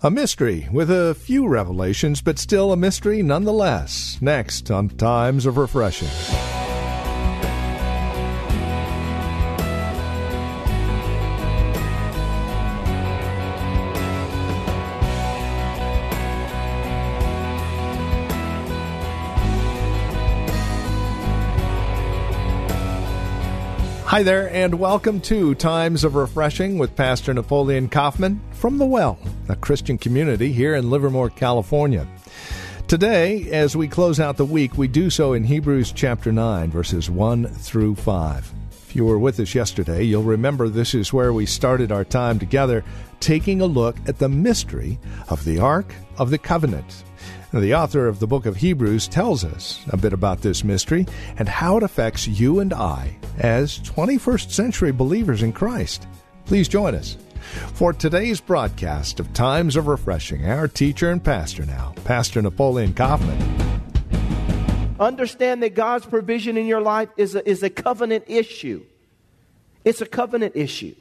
A mystery with a few revelations, but still a mystery nonetheless. Next on Times of Refreshing. Hi there, and welcome to Times of Refreshing with Pastor Napoleon Kaufman from The Well, a Christian community here in Livermore, California. Today, as we close out the week, we do so in Hebrews chapter 9, verses 1 through 5. If you were with us yesterday, you'll remember this is where we started our time together, taking a look at the mystery of the Ark of the Covenant. The author of the book of Hebrews tells us a bit about this mystery and how it affects you and I as 21st century believers in Christ. Please join us for today's broadcast of Times of Refreshing. Our teacher and pastor now, Pastor Napoleon Kaufman. Understand that God's provision in your life is a, is a covenant issue. It's a covenant issue.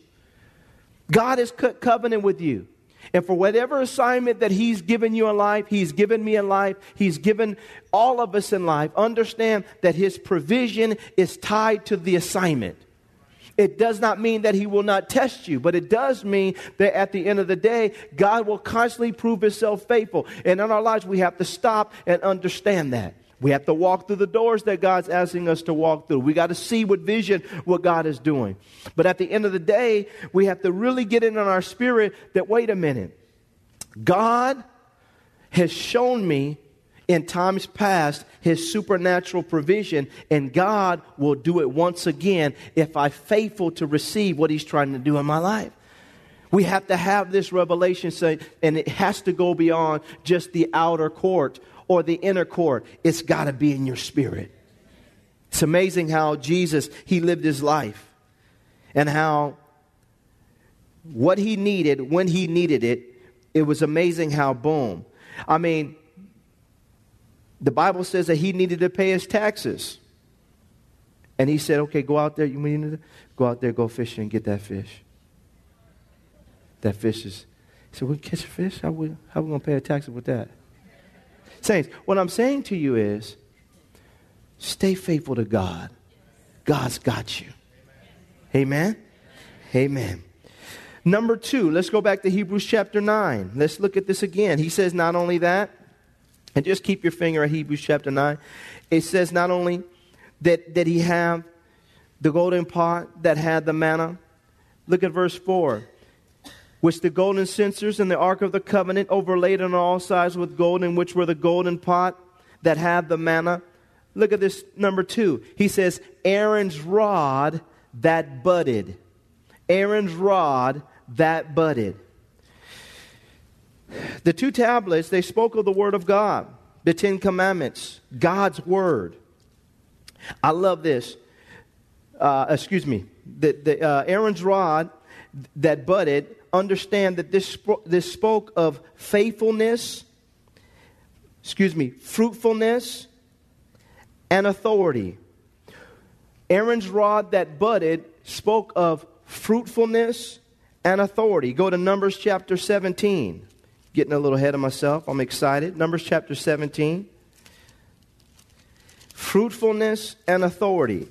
God has cut covenant with you. And for whatever assignment that He's given you in life, He's given me in life, He's given all of us in life, understand that His provision is tied to the assignment. It does not mean that He will not test you, but it does mean that at the end of the day, God will constantly prove Himself faithful. And in our lives, we have to stop and understand that. We have to walk through the doors that God's asking us to walk through. We got to see with vision what God is doing. But at the end of the day, we have to really get in on our spirit that, wait a minute, God has shown me in times past his supernatural provision, and God will do it once again if I'm faithful to receive what he's trying to do in my life. We have to have this revelation, and it has to go beyond just the outer court or the inner court. It's got to be in your spirit. It's amazing how Jesus, he lived his life and how what he needed, when he needed it, it was amazing how, boom. I mean, the Bible says that he needed to pay his taxes. And he said, okay, go out there. You mean to go out there, go fishing and get that fish. That fish is. He said, we catch a fish? How we, how we going to pay a tax with that? Saints, what I'm saying to you is stay faithful to God. God's got you. Amen? Amen. Number two, let's go back to Hebrews chapter 9. Let's look at this again. He says not only that, and just keep your finger at Hebrews chapter 9. It says not only that, that he have the golden pot that had the manna. Look at verse 4 which the golden censers and the ark of the covenant overlaid on all sides with gold, in which were the golden pot that had the manna. Look at this number two. He says, Aaron's rod that budded. Aaron's rod that budded. The two tablets, they spoke of the Word of God, the Ten Commandments, God's Word. I love this. Uh, excuse me. The, the, uh, Aaron's rod that budded understand that this, this spoke of faithfulness, excuse me, fruitfulness, and authority. Aaron's rod that budded spoke of fruitfulness and authority. Go to Numbers chapter 17. Getting a little ahead of myself. I'm excited. Numbers chapter 17. Fruitfulness and authority.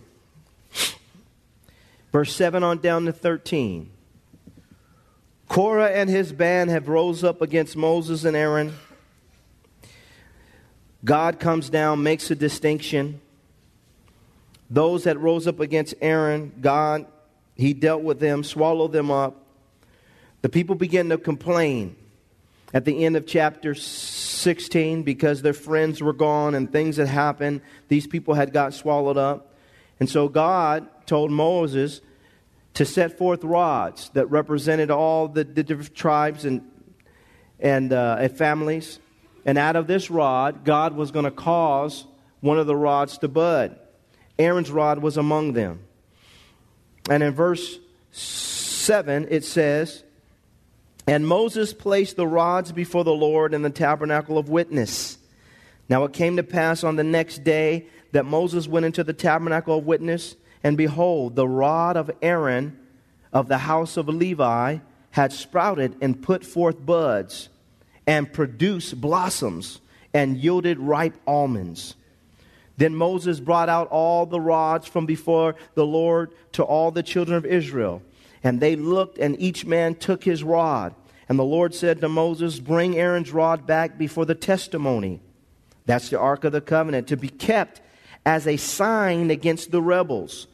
Verse 7 on down to 13. Korah and his band have rose up against Moses and Aaron. God comes down, makes a distinction. Those that rose up against Aaron, God, he dealt with them, swallowed them up. The people begin to complain at the end of chapter 16 because their friends were gone and things had happened. These people had got swallowed up. And so God told Moses, to set forth rods that represented all the, the different tribes and and, uh, and families. And out of this rod, God was going to cause one of the rods to bud. Aaron's rod was among them. And in verse 7, it says, And Moses placed the rods before the Lord in the tabernacle of witness. Now it came to pass on the next day that Moses went into the tabernacle of witness, and behold, the rod of Aaron of the house of Levi had sprouted and put forth buds and produced blossoms and yielded ripe almonds. Then Moses brought out all the rods from before the Lord to all the children of Israel. And they looked, and each man took his rod. And the Lord said to Moses, Bring Aaron's rod back before the testimony. That's the Ark of the Covenant, to be kept as a sign against the rebels,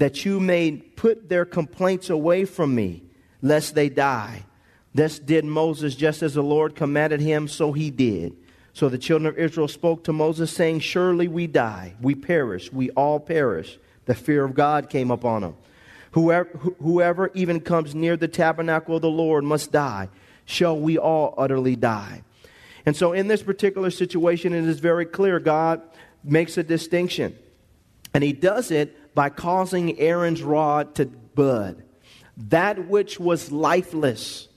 that you may put their complaints away from me, lest they die. Thus did Moses just as the Lord commanded him, so he did. So the children of Israel spoke to Moses, saying, Surely we die, we perish, we all perish. The fear of God came upon them. Whoever, whoever even comes near the tabernacle of the Lord must die. Shall we all utterly die? And so, in this particular situation, it is very clear God makes a distinction. And he does it by causing Aaron's rod to bud. That which was lifeless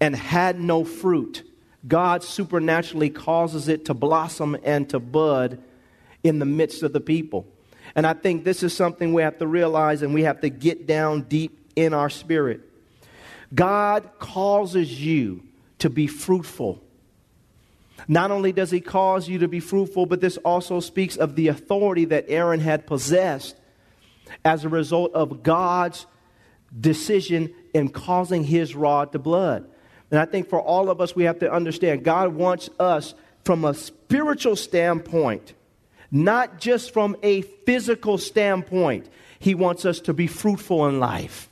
and had no fruit God supernaturally causes it to blossom and to bud in the midst of the people. And I think this is something we have to realize and we have to get down deep in our spirit. God causes you to be fruitful. Not only does he cause you to be fruitful, but this also speaks of the authority that Aaron had possessed as a result of God's decision in causing his rod to blood. And I think for all of us, we have to understand God wants us from a spiritual standpoint, not just from a physical standpoint. He wants us to be fruitful in life.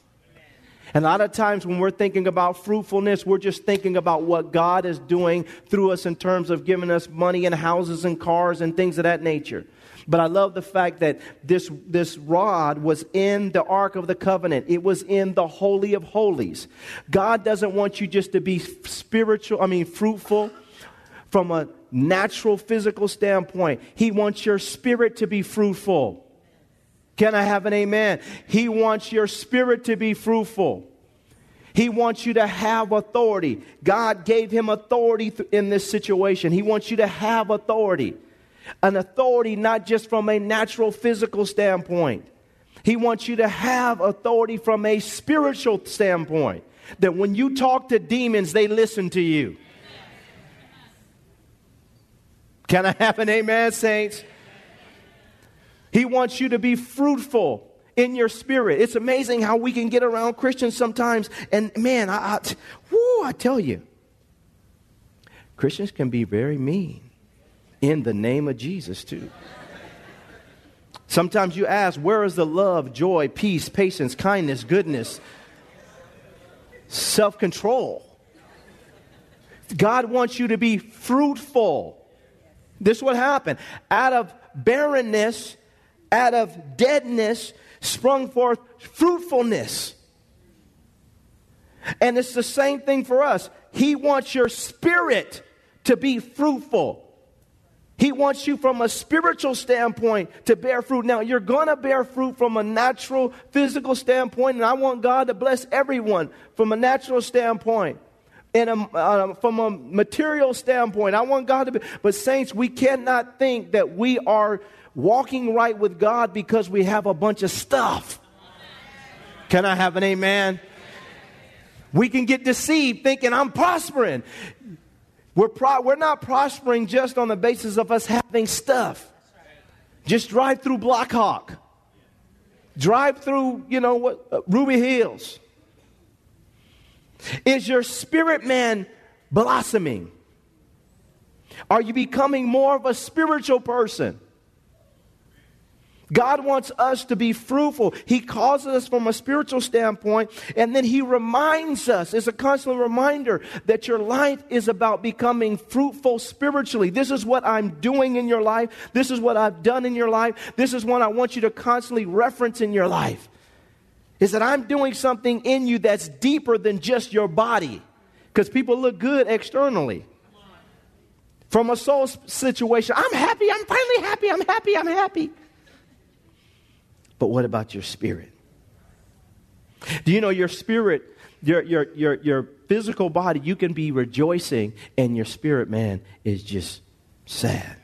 And a lot of times when we're thinking about fruitfulness, we're just thinking about what God is doing through us in terms of giving us money and houses and cars and things of that nature. But I love the fact that this, this rod was in the Ark of the Covenant. It was in the Holy of Holies. God doesn't want you just to be spiritual, I mean, fruitful from a natural physical standpoint. He wants your spirit to be fruitful. Can I have an amen? He wants your spirit to be fruitful. He wants you to have authority. God gave him authority in this situation. He wants you to have authority an authority not just from a natural physical standpoint. He wants you to have authority from a spiritual standpoint. That when you talk to demons, they listen to you. Can I have an amen, saints? He wants you to be fruitful in your spirit. It's amazing how we can get around Christians sometimes, and man, I, I, I tell you, Christians can be very mean in the name of Jesus, too. Sometimes you ask, where is the love, joy, peace, patience, kindness, goodness, self control? God wants you to be fruitful. This is what happened. Out of barrenness, out of deadness, sprung forth fruitfulness. And it's the same thing for us. He wants your spirit to be fruitful. He wants you from a spiritual standpoint to bear fruit. Now, you're going to bear fruit from a natural, physical standpoint, and I want God to bless everyone from a natural standpoint. And a, uh, from a material standpoint, I want God to be. But, saints, we cannot think that we are walking right with God because we have a bunch of stuff. Can I have an amen? We can get deceived thinking I'm prospering. We're, pro- we're not prospering just on the basis of us having stuff. Just drive through Blackhawk. Drive through, you know, what, uh, Ruby Hills. Is your spirit man blossoming? Are you becoming more of a spiritual person? God wants us to be fruitful. He calls us from a spiritual standpoint, and then He reminds us, it's a constant reminder that your life is about becoming fruitful spiritually. This is what I'm doing in your life. This is what I've done in your life. This is what I want you to constantly reference in your life. Is that I'm doing something in you that's deeper than just your body. Because people look good externally. From a soul situation, I'm happy, I'm finally happy, I'm happy, I'm happy. But what about your spirit? Do you know your spirit, your, your, your, your physical body, you can be rejoicing, and your spirit, man, is just sad.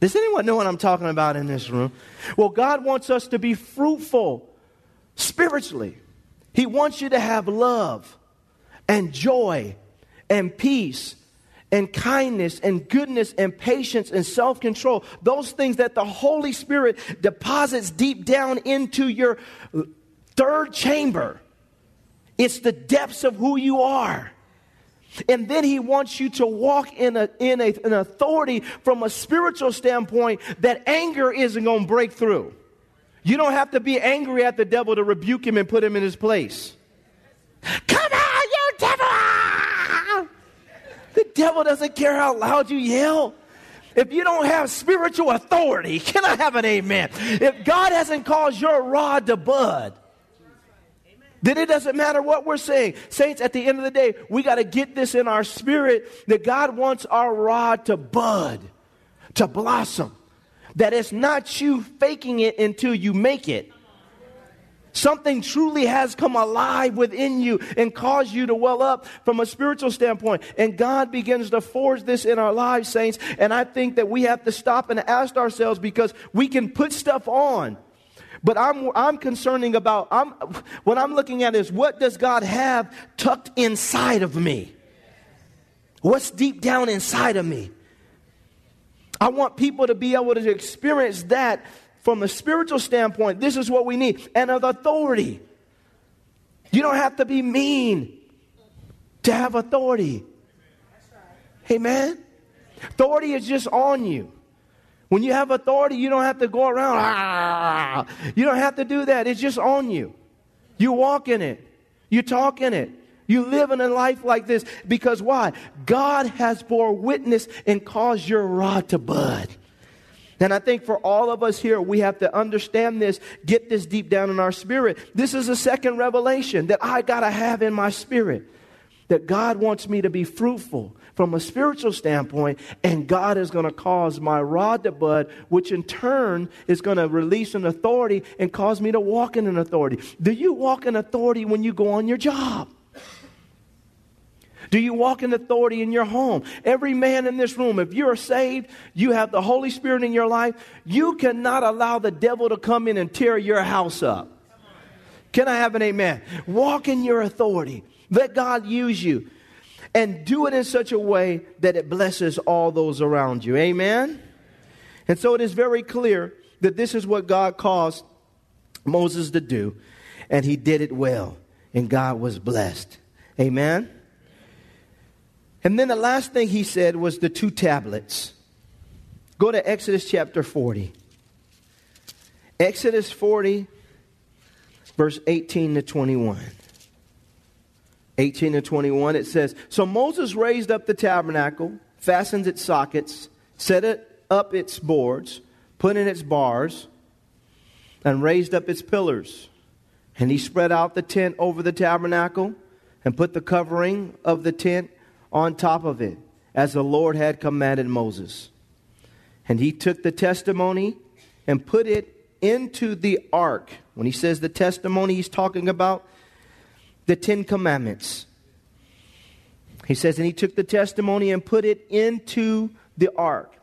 Does anyone know what I'm talking about in this room? Well, God wants us to be fruitful spiritually. He wants you to have love and joy and peace and kindness and goodness and patience and self control. Those things that the Holy Spirit deposits deep down into your third chamber. It's the depths of who you are. And then he wants you to walk in, a, in a, an authority from a spiritual standpoint that anger isn't going to break through. You don't have to be angry at the devil to rebuke him and put him in his place. Come on, you devil! The devil doesn't care how loud you yell. If you don't have spiritual authority, can I have an amen? If God hasn't caused your rod to bud, then it doesn't matter what we're saying. Saints, at the end of the day, we got to get this in our spirit that God wants our rod to bud, to blossom. That it's not you faking it until you make it. Something truly has come alive within you and caused you to well up from a spiritual standpoint. And God begins to forge this in our lives, saints. And I think that we have to stop and ask ourselves because we can put stuff on. But I'm, I'm concerning about, I'm, what I'm looking at is what does God have tucked inside of me? What's deep down inside of me? I want people to be able to experience that from a spiritual standpoint, this is what we need, and of authority. You don't have to be mean to have authority. Amen. Authority is just on you. When you have authority, you don't have to go around. Ah, you don't have to do that. It's just on you. You walk in it. You talk in it. You live in a life like this because why? God has bore witness and caused your rod to bud. And I think for all of us here, we have to understand this, get this deep down in our spirit. This is a second revelation that I got to have in my spirit. That God wants me to be fruitful from a spiritual standpoint, and God is going to cause my rod to bud, which in turn is going to release an authority and cause me to walk in an authority. Do you walk in authority when you go on your job? Do you walk in authority in your home? Every man in this room, if you're saved, you have the Holy Spirit in your life, you cannot allow the devil to come in and tear your house up. Can I have an amen? Walk in your authority. Let God use you. And do it in such a way that it blesses all those around you. Amen? And so it is very clear that this is what God caused Moses to do. And he did it well. And God was blessed. Amen? And then the last thing he said was the two tablets. Go to Exodus chapter 40. Exodus 40, verse 18 to 21. 18 to 21, it says So Moses raised up the tabernacle, fastened its sockets, set it up its boards, put in its bars, and raised up its pillars. And he spread out the tent over the tabernacle and put the covering of the tent on top of it, as the Lord had commanded Moses. And he took the testimony and put it into the ark. When he says the testimony, he's talking about the Ten Commandments. He says, and he took the testimony and put it into the ark,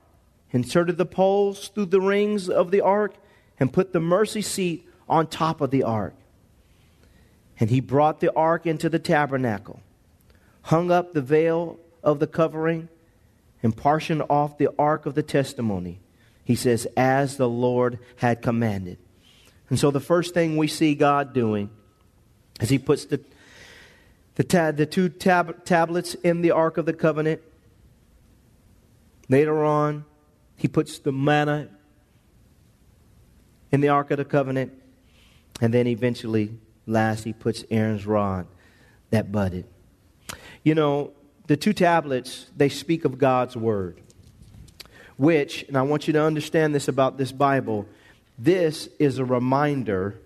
inserted the poles through the rings of the ark, and put the mercy seat on top of the ark. And he brought the ark into the tabernacle hung up the veil of the covering, and portioned off the ark of the testimony. He says, as the Lord had commanded. And so the first thing we see God doing is He puts the, the, tab, the two tab, tablets in the Ark of the Covenant. Later on, He puts the manna in the Ark of the Covenant. And then eventually, last, He puts Aaron's rod that budded. You know, the two tablets, they speak of God's word, which, and I want you to understand this about this Bible, this is a reminder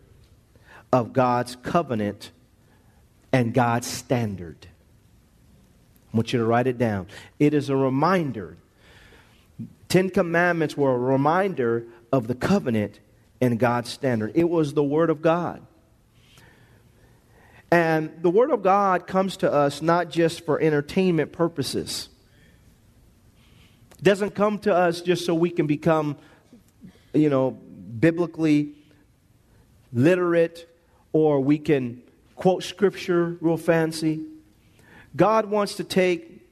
of God's covenant and God's standard. I want you to write it down. It is a reminder. Ten Commandments were a reminder of the covenant and God's standard. It was the Word of God. And the Word of God comes to us not just for entertainment purposes. It doesn't come to us just so we can become, you know, biblically literate or we can quote scripture real fancy. God wants to take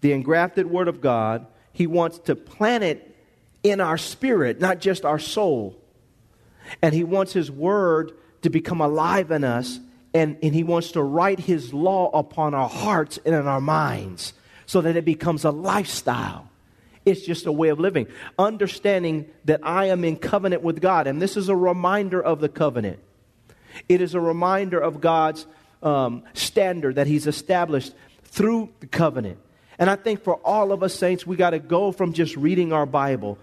the engrafted Word of God, He wants to plant it in our spirit, not just our soul. And He wants His Word to become alive in us and, and He wants to write His law upon our hearts and in our minds so that it becomes a lifestyle. It's just a way of living. Understanding that I am in covenant with God. And this is a reminder of the covenant. It is a reminder of God's um, standard that He's established through the covenant. And I think for all of us saints, we got to go from just reading our Bible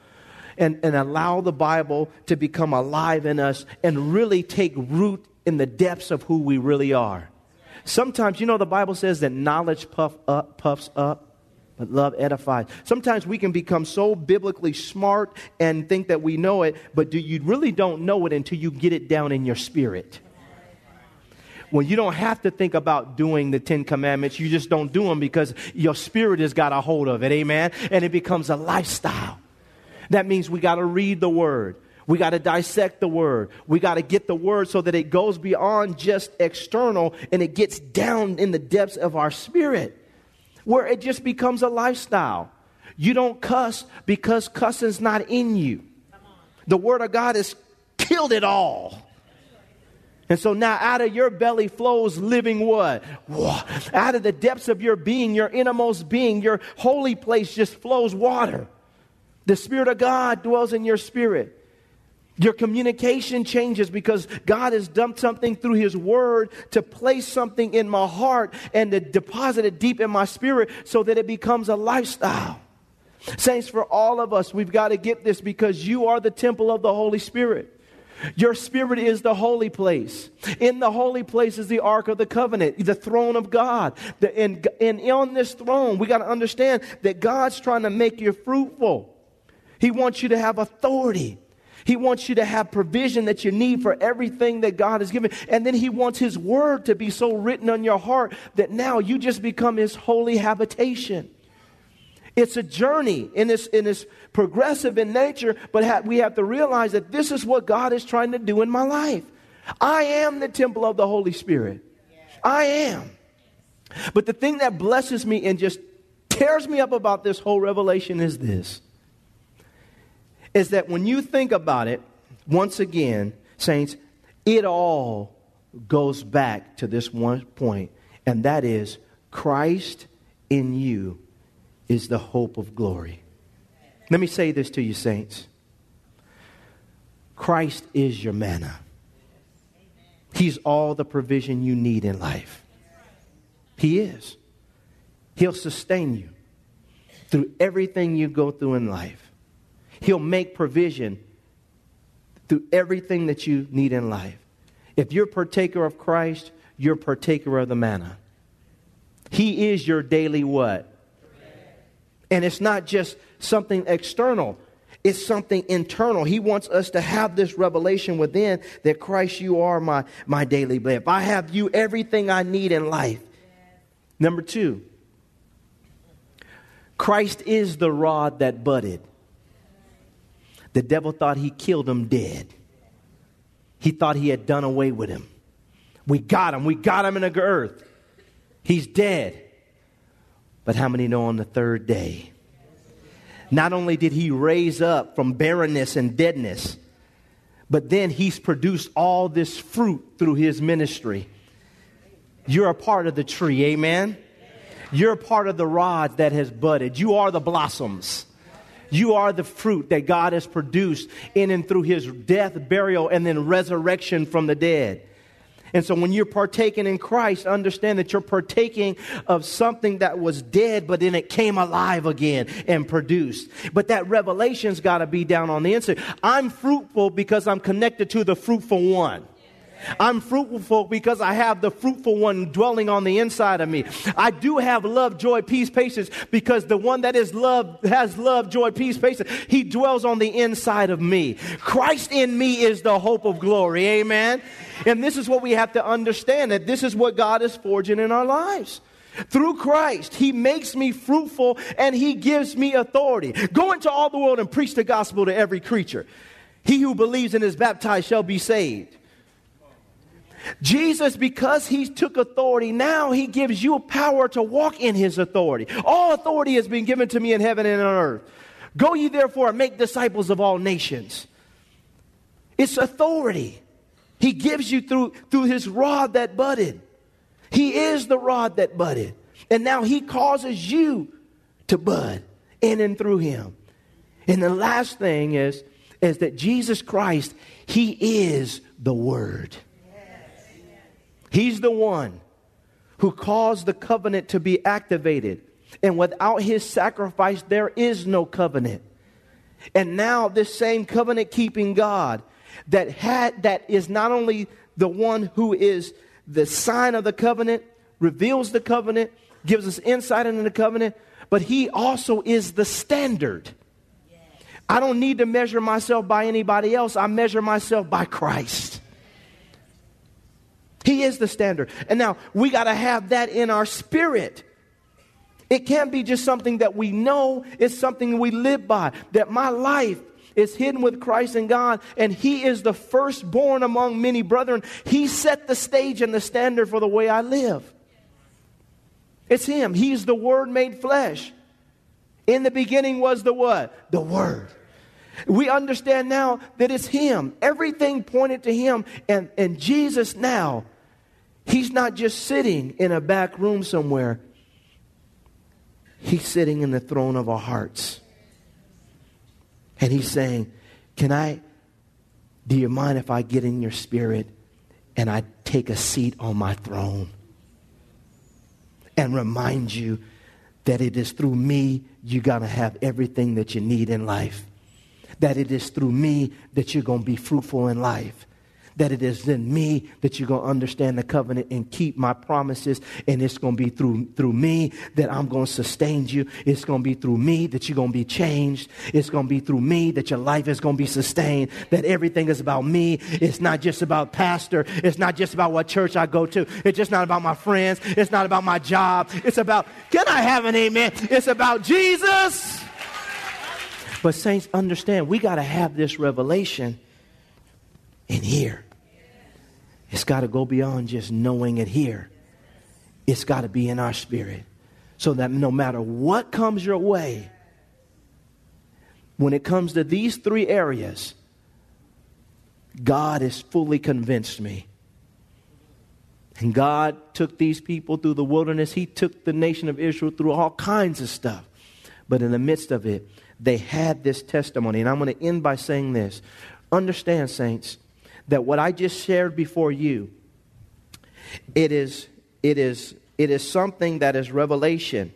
and, and allow the Bible to become alive in us and really take root in the depths of who we really are. Sometimes, you know, the Bible says that knowledge puff up, puffs up, but love edifies. Sometimes we can become so biblically smart and think that we know it, but do, you really don't know it until you get it down in your spirit. When you don't have to think about doing the Ten Commandments, you just don't do them because your spirit has got a hold of it, amen? And it becomes a lifestyle. That means we got to read the Word. We got to dissect the word. We got to get the word so that it goes beyond just external and it gets down in the depths of our spirit where it just becomes a lifestyle. You don't cuss because cussing's not in you. The word of God has killed it all. And so now out of your belly flows living what? Out of the depths of your being, your innermost being, your holy place just flows water. The Spirit of God dwells in your spirit. Your communication changes because God has dumped something through His Word to place something in my heart and to deposit it deep in my spirit so that it becomes a lifestyle. Saints, for all of us, we've got to get this because you are the temple of the Holy Spirit. Your spirit is the holy place. In the holy place is the Ark of the Covenant, the throne of God. The, and, and on this throne, we got to understand that God's trying to make you fruitful. He wants you to have authority. He wants you to have provision that you need for everything that God has given. And then He wants His word to be so written on your heart that now you just become His holy habitation. It's a journey and it's, and it's progressive in nature, but ha- we have to realize that this is what God is trying to do in my life. I am the temple of the Holy Spirit. I am. But the thing that blesses me and just tears me up about this whole revelation is this is that when you think about it, once again, saints, it all goes back to this one point, and that is Christ in you is the hope of glory. Let me say this to you, saints Christ is your manna, He's all the provision you need in life. He is. He'll sustain you through everything you go through in life. He'll make provision through everything that you need in life. If you're partaker of Christ, you're partaker of the manna. He is your daily what? And it's not just something external. It's something internal. He wants us to have this revelation within that Christ, you are my, my daily bread. If I have you, everything I need in life. Number two, Christ is the rod that budded. The devil thought he killed him dead. He thought he had done away with him. We got him. We got him in the earth. He's dead. But how many know on the third day? Not only did he raise up from barrenness and deadness, but then he's produced all this fruit through his ministry. You're a part of the tree, amen? You're a part of the rod that has budded. You are the blossoms. You are the fruit that God has produced in and through his death, burial, and then resurrection from the dead. And so when you're partaking in Christ, understand that you're partaking of something that was dead, but then it came alive again and produced. But that revelation's got to be down on the inside. I'm fruitful because I'm connected to the fruitful one. I'm fruitful because I have the fruitful one dwelling on the inside of me. I do have love, joy, peace, patience because the one that is love has love, joy, peace, patience. He dwells on the inside of me. Christ in me is the hope of glory. Amen. And this is what we have to understand that this is what God is forging in our lives. Through Christ, He makes me fruitful and He gives me authority. Go into all the world and preach the gospel to every creature. He who believes and is baptized shall be saved. Jesus, because he took authority, now he gives you power to walk in his authority. All authority has been given to me in heaven and on earth. Go ye therefore and make disciples of all nations. It's authority. He gives you through, through his rod that budded. He is the rod that budded. And now he causes you to bud in and through him. And the last thing is, is that Jesus Christ, he is the word. He's the one who caused the covenant to be activated. And without his sacrifice, there is no covenant. And now, this same covenant keeping God that had that is not only the one who is the sign of the covenant, reveals the covenant, gives us insight into the covenant, but he also is the standard. I don't need to measure myself by anybody else. I measure myself by Christ. He is the standard. And now we got to have that in our spirit. It can't be just something that we know, it's something we live by. That my life is hidden with Christ in God, and He is the firstborn among many brethren. He set the stage and the standard for the way I live. It's Him. He's the Word made flesh. In the beginning was the what? The Word. We understand now that it's Him. Everything pointed to Him. And, and Jesus now, He's not just sitting in a back room somewhere, He's sitting in the throne of our hearts. And he's saying, Can I, do you mind if I get in your spirit and I take a seat on my throne and remind you that it is through me you're going to have everything that you need in life? That it is through me that you're going to be fruitful in life that it is in me that you're going to understand the covenant and keep my promises. And it's going to be through, through me that I'm going to sustain you. It's going to be through me that you're going to be changed. It's going to be through me that your life is going to be sustained. That everything is about me. It's not just about pastor. It's not just about what church I go to. It's just not about my friends. It's not about my job. It's about, can I have an amen? It's about Jesus. But, saints, understand, we got to have this revelation in here. It's got to go beyond just knowing it here. It's got to be in our spirit. So that no matter what comes your way, when it comes to these three areas, God has fully convinced me. And God took these people through the wilderness. He took the nation of Israel through all kinds of stuff. But in the midst of it, they had this testimony. And I'm going to end by saying this. Understand, saints, that what I just shared before you, it is, it is, it is something that is revelation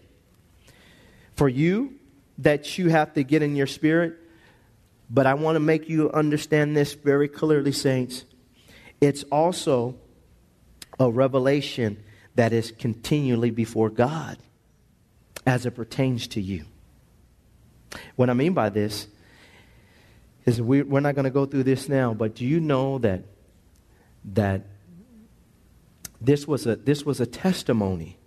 for you that you have to get in your spirit. But I want to make you understand this very clearly, saints. It's also a revelation that is continually before God as it pertains to you. What I mean by this is we, we're not going to go through this now, but do you know that that this was a this was a testimony?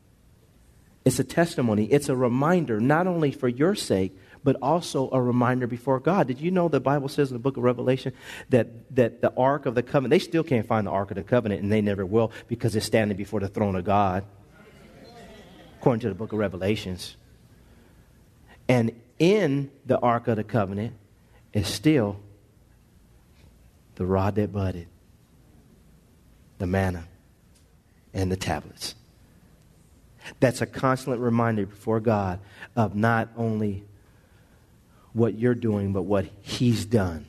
It's a testimony. It's a reminder, not only for your sake, but also a reminder before God. Did you know the Bible says in the book of Revelation that, that the Ark of the Covenant, they still can't find the Ark of the Covenant, and they never will because it's standing before the throne of God, according to the book of Revelations. And in the Ark of the Covenant is still the rod that budded, the manna, and the tablets. That's a constant reminder before God of not only what you're doing, but what He's done.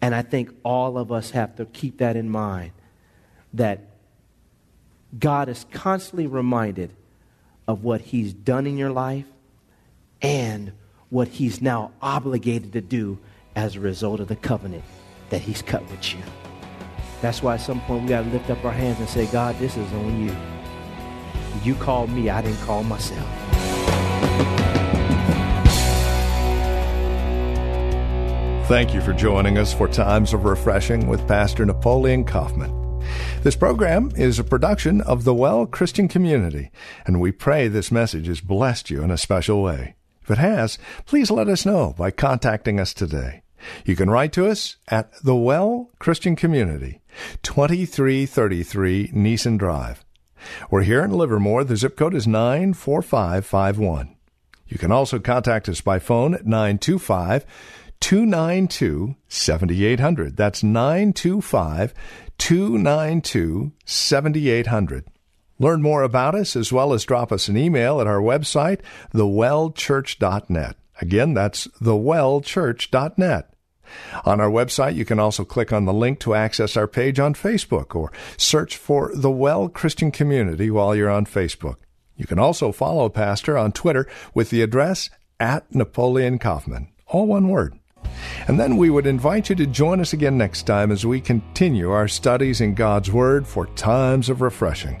And I think all of us have to keep that in mind that God is constantly reminded of what He's done in your life and what he's now obligated to do as a result of the covenant that he's cut with you. That's why at some point we got to lift up our hands and say, God, this is on you. You called me, I didn't call myself. Thank you for joining us for Times of Refreshing with Pastor Napoleon Kaufman. This program is a production of the Well Christian Community, and we pray this message has blessed you in a special way. If it has, please let us know by contacting us today. You can write to us at the Well Christian Community, 2333 Nissen Drive. We're here in Livermore. The zip code is 94551. You can also contact us by phone at 925 292 7800. That's 925 292 7800. Learn more about us as well as drop us an email at our website, thewellchurch.net. Again, that's thewellchurch.net. On our website, you can also click on the link to access our page on Facebook or search for the Well Christian Community while you're on Facebook. You can also follow Pastor on Twitter with the address at Napoleon Kaufman. All one word. And then we would invite you to join us again next time as we continue our studies in God's Word for times of refreshing.